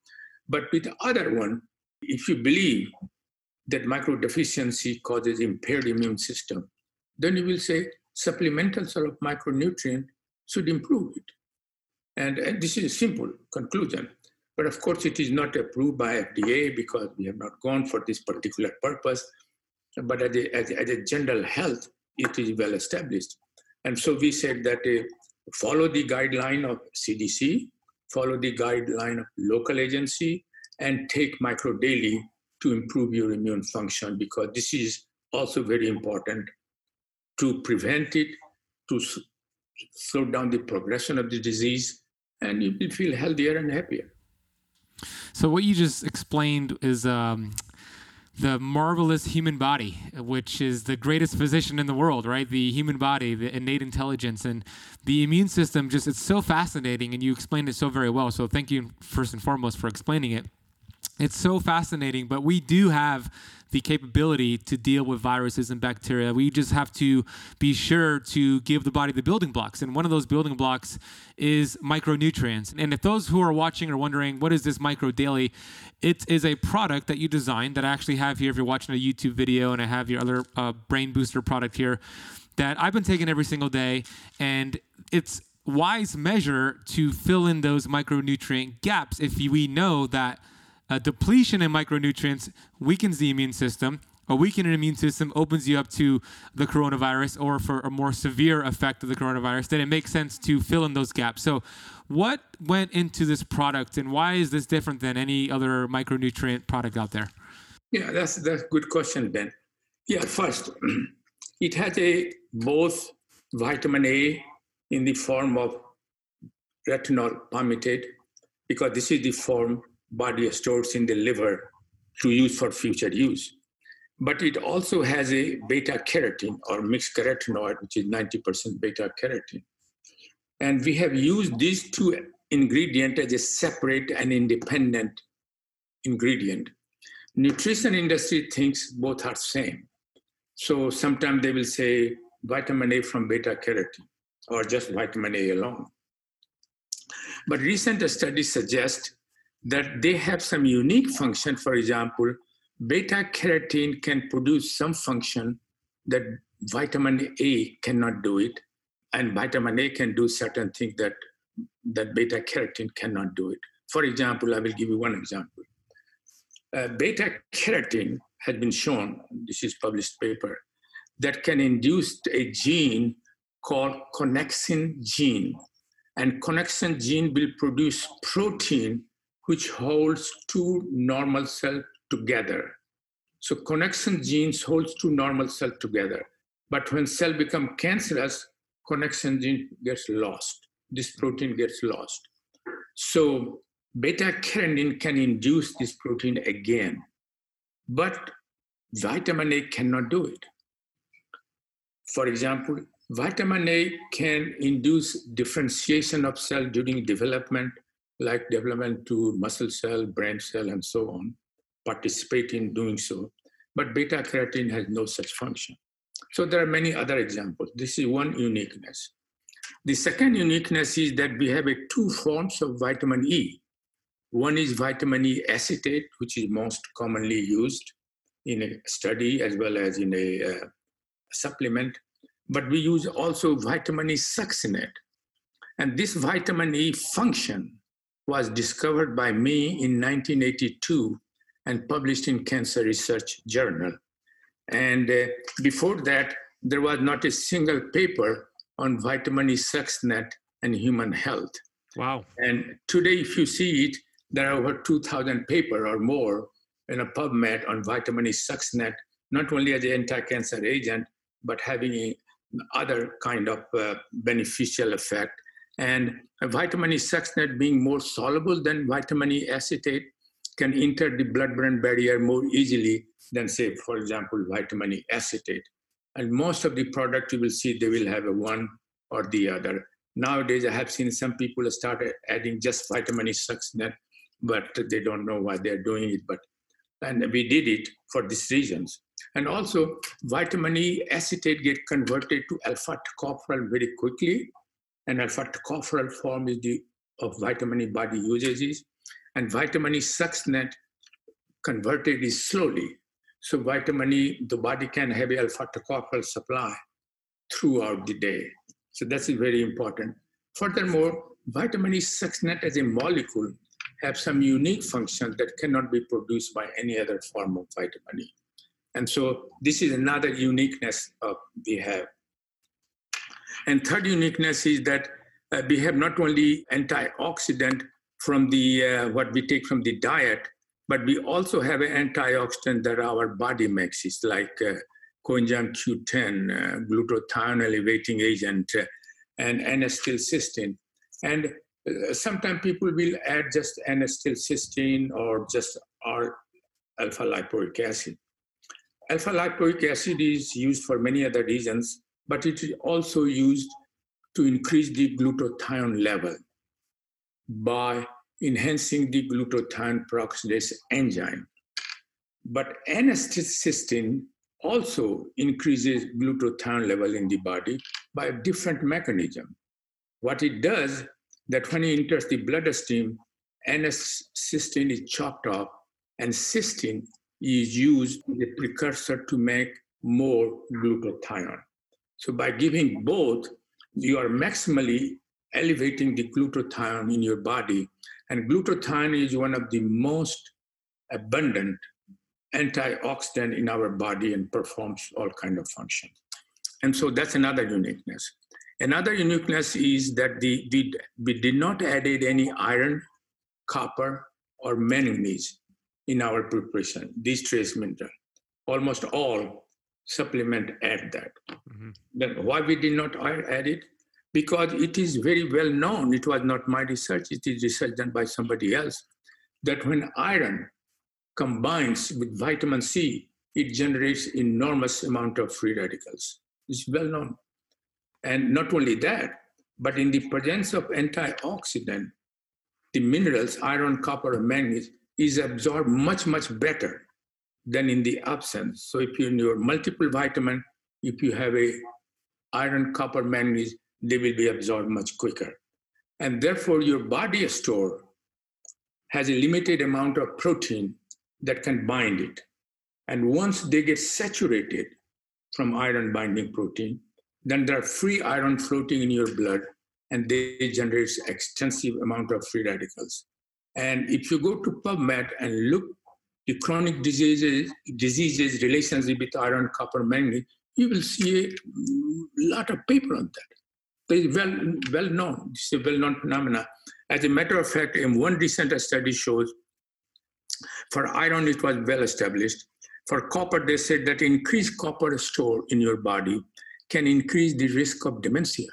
B: But with the other one, if you believe that microdeficiency causes impaired immune system, then you will say supplemental sort of micronutrient should improve it. And, and this is a simple conclusion. But of course, it is not approved by FDA because we have not gone for this particular purpose. But as a, as as a general health, it is well established. And so we said that uh, follow the guideline of CDC, follow the guideline of local agency, and take micro daily to improve your immune function because this is also very important to prevent it, to slow down the progression of the disease, and you will feel healthier and happier.
A: So, what you just explained is um, the marvelous human body, which is the greatest physician in the world, right? The human body, the innate intelligence, and the immune system. Just it's so fascinating, and you explained it so very well. So, thank you first and foremost for explaining it. It's so fascinating, but we do have the capability to deal with viruses and bacteria. We just have to be sure to give the body the building blocks. And one of those building blocks is micronutrients. And if those who are watching are wondering, what is this Micro Daily? It is a product that you designed that I actually have here if you're watching a YouTube video, and I have your other uh, Brain Booster product here that I've been taking every single day. And it's wise measure to fill in those micronutrient gaps if we know that uh, depletion in micronutrients weakens the immune system. A weakened immune system opens you up to the coronavirus or for a more severe effect of the coronavirus. Then it makes sense to fill in those gaps. So, what went into this product and why is this different than any other micronutrient product out there?
B: Yeah, that's that's a good question, Ben. Yeah, first, it has a both vitamin A in the form of retinol palmitate, because this is the form body stores in the liver to use for future use. But it also has a beta carotene or mixed carotenoid, which is 90% beta carotene. And we have used these two ingredients as a separate and independent ingredient. Nutrition industry thinks both are same. So sometimes they will say vitamin A from beta carotene or just vitamin A alone. But recent studies suggest that they have some unique function. For example, beta carotene can produce some function that vitamin A cannot do it, and vitamin A can do certain things that that beta carotene cannot do it. For example, I will give you one example. Uh, beta carotene has been shown, this is published paper, that can induce a gene called connexin gene. And connexin gene will produce protein which holds two normal cells together. So connexin genes holds two normal cells together. But when cell become cancerous, connexin gene gets lost. This protein gets lost. So beta carotene can induce this protein again, but vitamin A cannot do it. For example, vitamin A can induce differentiation of cell during development, like development to muscle cell, brain cell, and so on, participate in doing so. But beta carotene has no such function. So there are many other examples. This is one uniqueness. The second uniqueness is that we have two forms of vitamin E. One is vitamin E acetate, which is most commonly used in a study as well as in a uh, supplement. But we use also vitamin E succinate. And this vitamin E function was discovered by me in 1982 and published in Cancer Research Journal. And uh, before that, there was not a single paper on vitamin E succinate and human health.
A: Wow.
B: And today, if you see it, there are over 2,000 paper or more in a PubMed on vitamin E succinate, not only as an anti-cancer agent, but having other kind of uh, beneficial effect. And vitamin E succinate being more soluble than vitamin E acetate can enter the blood-brain barrier more easily than say, for example, vitamin E acetate. And most of the product you will see, they will have a one or the other. Nowadays, I have seen some people start adding just vitamin E succinate, but they don't know why they're doing it. But and we did it for these reasons. And also, vitamin E acetate get converted to alpha tocopherol very quickly. And alpha tocopherol form is the of vitamin E body uses, and vitamin E succinate converted is slowly. So vitamin E, the body can have alpha tocopherol supply throughout the day. So that's very important. Furthermore, vitamin E succinate as a molecule have some unique function that cannot be produced by any other form of vitamin E. And so this is another uniqueness of we have. And third uniqueness is that uh, we have not only antioxidant from the uh, what we take from the diet, but we also have an antioxidant that our body makes. It's like uh, coenzyme Q10, uh, glutathione elevating agent, uh, and N-acetylcysteine. And uh, sometimes people will add just N-acetylcysteine or just our alpha lipoic acid. Alpha lipoic acid is used for many other reasons, but it is also used to increase the glutathione level by enhancing the glutathione peroxidase enzyme. But N-acetylcysteine also increases glutathione level in the body by a different mechanism. What it does, that when it enters the bloodstream, N-acetylcysteine is chopped off and cysteine is used as a precursor to make more glutathione. So by giving both, you are maximally elevating the glutathione in your body and glutathione is one of the most abundant antioxidant in our body and performs all kind of functions. And so that's another uniqueness. Another uniqueness is that the, we, we did not added any iron, copper, or manganese in our preparation, these trace minerals. Almost all supplement add that. Mm-hmm. Then why we did not add it? Because it is very well known. It was not my research. It is research done by somebody else. That when iron combines with vitamin C, it generates enormous amount of free radicals. It's well known. And not only that, but in the presence of antioxidant, the minerals, iron, copper, and manganese, is absorbed much, much better than in the absence. So if you in your multiple vitamin, if you have a iron, copper, manganese, they will be absorbed much quicker. And therefore, your body store has a limited amount of protein that can bind it. And once they get saturated from iron binding protein, then there are free iron floating in your blood and they generate extensive amount of free radicals. And if you go to PubMed and look the chronic diseases, diseases relationship with iron, copper, manganese, you will see a lot of paper on that. They well well known. It's a well known phenomena. As a matter of fact, in one recent study shows for iron it was well established. For copper, they said that increased copper store in your body can increase the risk of dementia.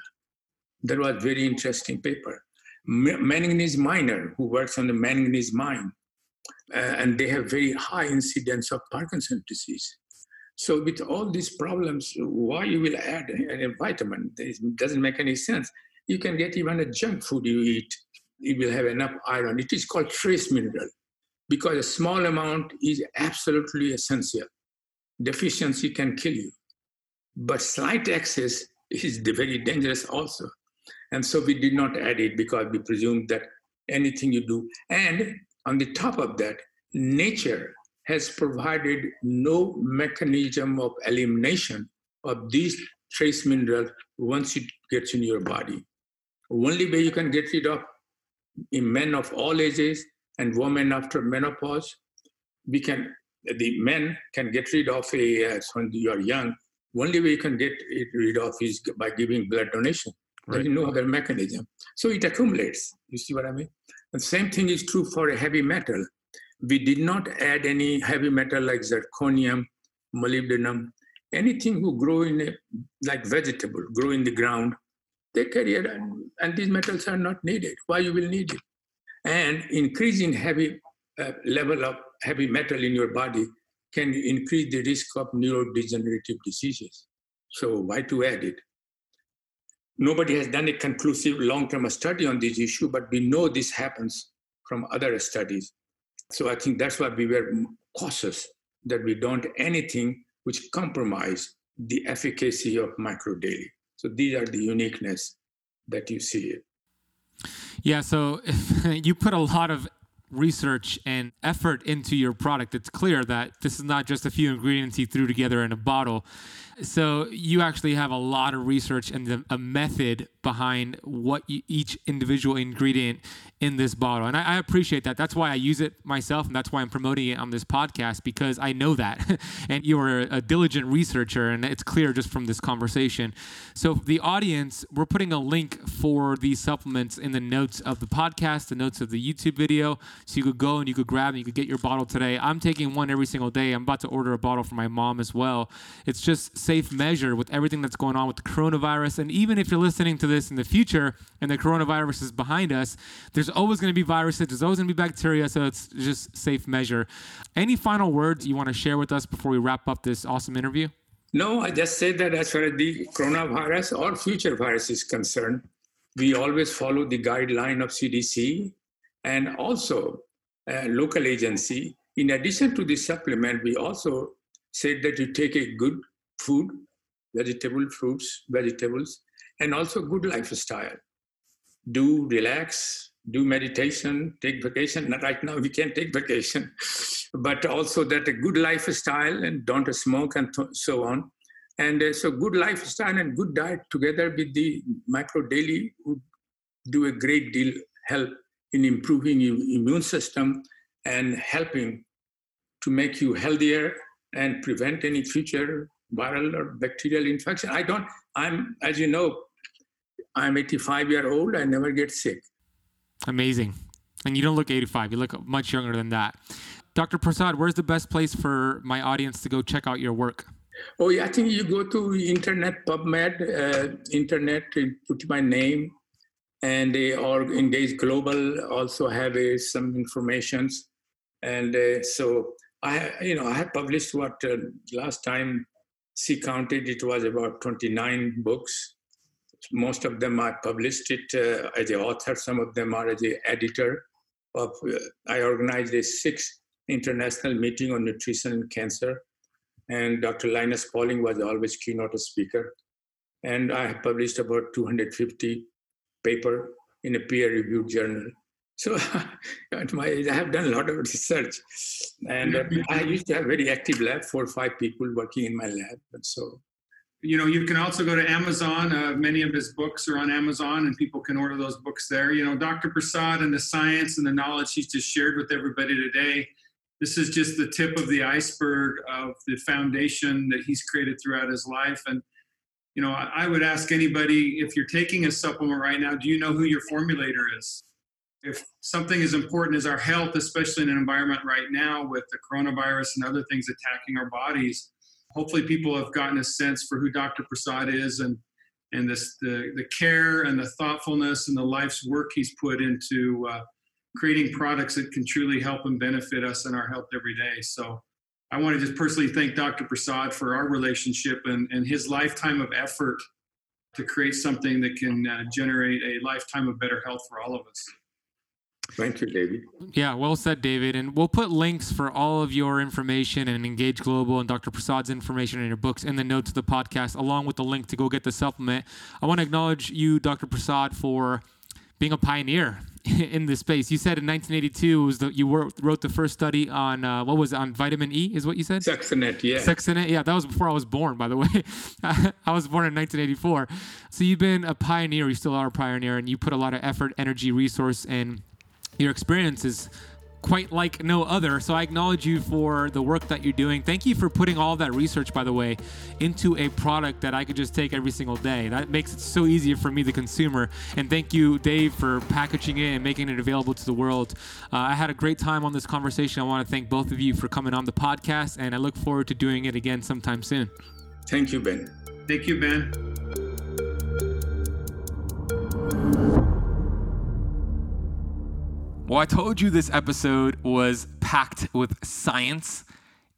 B: That was very interesting paper. Manganese miner who works on the manganese mine, Uh, and they have very high incidence of Parkinson's disease. So with all these problems, why you will add a, a vitamin? It doesn't make any sense. You can get even a junk food you eat, it will have enough iron. It is called trace mineral because a small amount is absolutely essential. Deficiency can kill you, but slight excess is very dangerous also. And so we did not add it because we presumed that anything you do. And on the top of that, nature has provided no mechanism of elimination of these trace minerals once it gets in your body. Only way you can get rid of in men of all ages and women after menopause, we can the men can get rid of a uh, when you are young. Only way you can get it rid of is by giving blood donation. Right. There is no other mechanism. So it accumulates. You see what I mean? The same thing is true for a heavy metal. We did not add any heavy metal like zirconium, molybdenum, anything who grow in a, like vegetable, grow in the ground. They carry it, and, and these metals are not needed. Why you will need it? And increasing heavy uh, level of heavy metal in your body can increase the risk of neurodegenerative diseases. So why to add it? Nobody has done a conclusive long-term study on this issue, but we know this happens from other studies. So I think that's why we were cautious that we don't anything which compromise the efficacy of micro daily. So these are the uniqueness that you see.
A: Yeah, so you put a lot of research and effort into your product, it's clear that this is not just a few ingredients you threw together in a bottle. So you actually have a lot of research and the, a method behind what you, each individual ingredient in this bottle. And I, I, appreciate that. That's why I use it myself, and that's why I'm promoting it on this podcast because I know that. and you are a, diligent researcher, and it's clear just from this conversation. So, the audience, we're putting a link for these supplements in the notes of the podcast, the notes of the YouTube video. So you could go and you could grab and you could get your bottle today. I'm taking one every single day. I'm about to order a bottle for my mom as well. It's just safe measure with everything that's going on with the coronavirus. And even if you're listening to this in the future and the coronavirus is behind us, there's always going to be viruses, there's always going to be bacteria, so it's just safe measure. Any final words you want to share with us before we wrap up this awesome interview?
B: No, I just said that as far as the coronavirus or future virus is concerned, we always follow the guideline of CDC and also a local agency. In addition to the supplement, we also said that you take a good food, vegetable, fruits, vegetables, and also good lifestyle. Do relax, do meditation, take vacation. Right now, we can't take vacation, but also that a good lifestyle and don't smoke and so on. And uh, so, good lifestyle and good diet together with the micro daily would do a great deal help in improving your immune system and helping to make you healthier and prevent any future viral or bacterial infection. I don't, I'm, as you know, I'm 85 year old. I never get sick.
A: Amazing. And you don't look 85. You look much younger than that. Dr. Prasad, where's the best place for my audience to go check out your work?
B: Oh, yeah, I think you go to internet PubMed, uh, internet, put my name, and they or Engage Global also have uh, some informations. And uh, so I, you know, I have published what uh, last time she counted it was about 29 books. Most of them I published it uh, as an author. Some of them are as an editor. Of uh, I organized a six international meeting on nutrition and cancer, and Dr. Linus Pauling was always keynote speaker. And I have published about 250 paper in a peer-reviewed journal. So at my age, I have done a lot of research, and I used to have very active lab, four or five people working in my lab, and so.
C: You know, you can also go to Amazon. Uh, many of his books are on Amazon, and people can order those books there. You know, Dr. Prasad and the science and the knowledge he's just shared with everybody today. This is just the tip of the iceberg of the foundation that he's created throughout his life, and you know, I would ask anybody if you're taking a supplement right now, do you know who your formulator is? If something as important as our health, especially in an environment right now with the coronavirus and other things attacking our bodies, hopefully people have gotten a sense for who Dr. Prasad is and and this the the care and the thoughtfulness and the life's work he's put into uh, creating products that can truly help and benefit us in our health every day. So I want to just personally thank Dr. Prasad for our relationship and, and his lifetime of effort to create something that can uh, generate a lifetime of better health for all of us.
B: Thank you, David.
A: Yeah, well said, David. And we'll put links for all of your information and Engage Global and Dr. Prasad's information in your books in the notes of the podcast, along with the link to go get the supplement. I want to acknowledge you, Dr. Prasad, for being a pioneer in this space. You said in 1982 was the, you wrote, wrote the first study on uh, what was it, on vitamin E is what you said?
B: Succinate, yeah.
A: Succinate, yeah. That was before I was born, by the way. I was born in 1984. So you've been a pioneer. You still are a pioneer, and you put a lot of effort, energy, resource, and your experience is quite like no other. So I acknowledge you for the work that you're doing. Thank you for putting all that research, by the way, into a product that I could just take every single day. That makes it so easier for me, the consumer. And thank you, Dave, for packaging it and making it available to the world. Uh, I had a great time on this conversation. I want to thank both of you for coming on the podcast, and I look forward to doing it again sometime soon.
B: Thank you, Ben.
C: Thank you, Ben.
A: Well, I told you this episode was packed with science.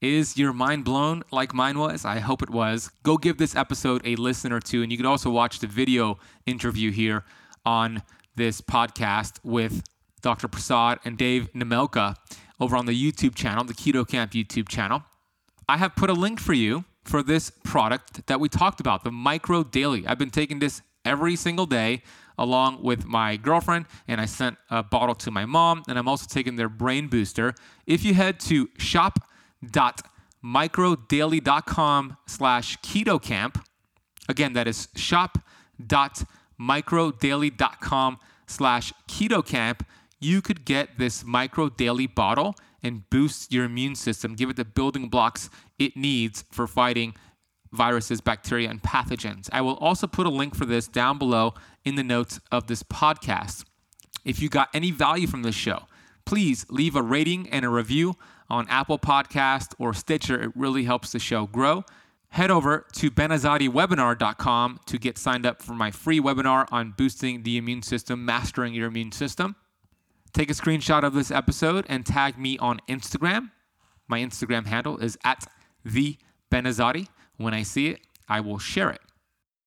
A: Is your mind blown like mine was? I hope it was. Go give this episode a listen or two, and you can also watch the video interview here on this podcast with Dr. Prasad and Dave Nemelka over on the YouTube channel, the Keto Kamp YouTube channel. I have put a link for you for this product that we talked about, the Micro Daily. I've been taking this every single day along with my girlfriend, and I sent a bottle to my mom, and I'm also taking their brain booster. If you head to shop.microdaily.com slash keto kamp, again, that is shop.microdaily.com slash keto kamp, you could get this micro daily bottle and boost your immune system, give it the building blocks it needs for fighting viruses, bacteria, and pathogens. I will also put a link for this down below in the notes of this podcast. If you got any value from this show, please leave a rating and a review on Apple Podcast or Stitcher. It really helps the show grow. Head over to benazadiwebinar.com to get signed up for my free webinar on boosting the immune system, mastering your immune system. Take a screenshot of this episode and tag me on Instagram. My Instagram handle is at the Benazadi. When I see it, I will share it.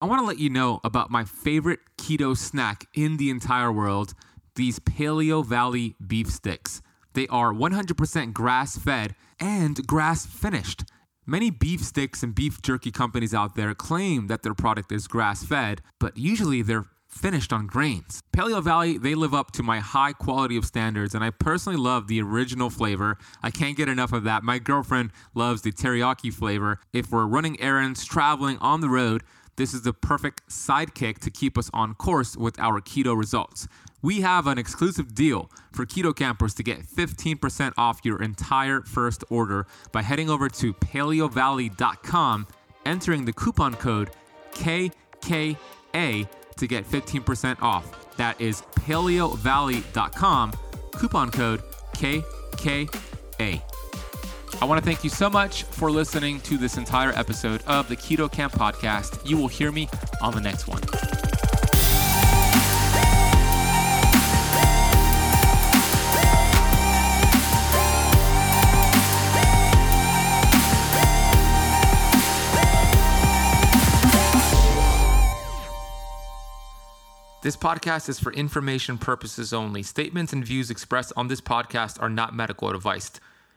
A: I want to let you know about my favorite keto snack in the entire world these Paleo Valley beef sticks. They are 100% grass fed and grass finished. Many beef sticks and beef jerky companies out there claim that their product is grass fed, but usually they're finished on grains. Paleo Valley, they live up to my high quality of standards, and I personally love the original flavor. I can't get enough of that. My girlfriend loves the teriyaki flavor. If we're running errands, traveling on the road, this is the perfect sidekick to keep us on course with our keto results. We have an exclusive deal for Keto Kampers to get 15% off your entire first order by heading over to paleovalley.com, entering the coupon code KKA to get 15% off. That is paleovalley.com, coupon code KKA. I want to thank you so much for listening to this entire episode of the Keto Kamp podcast. You will hear me on the next one. This podcast is for information purposes only. Statements and views expressed on this podcast are not medical advice.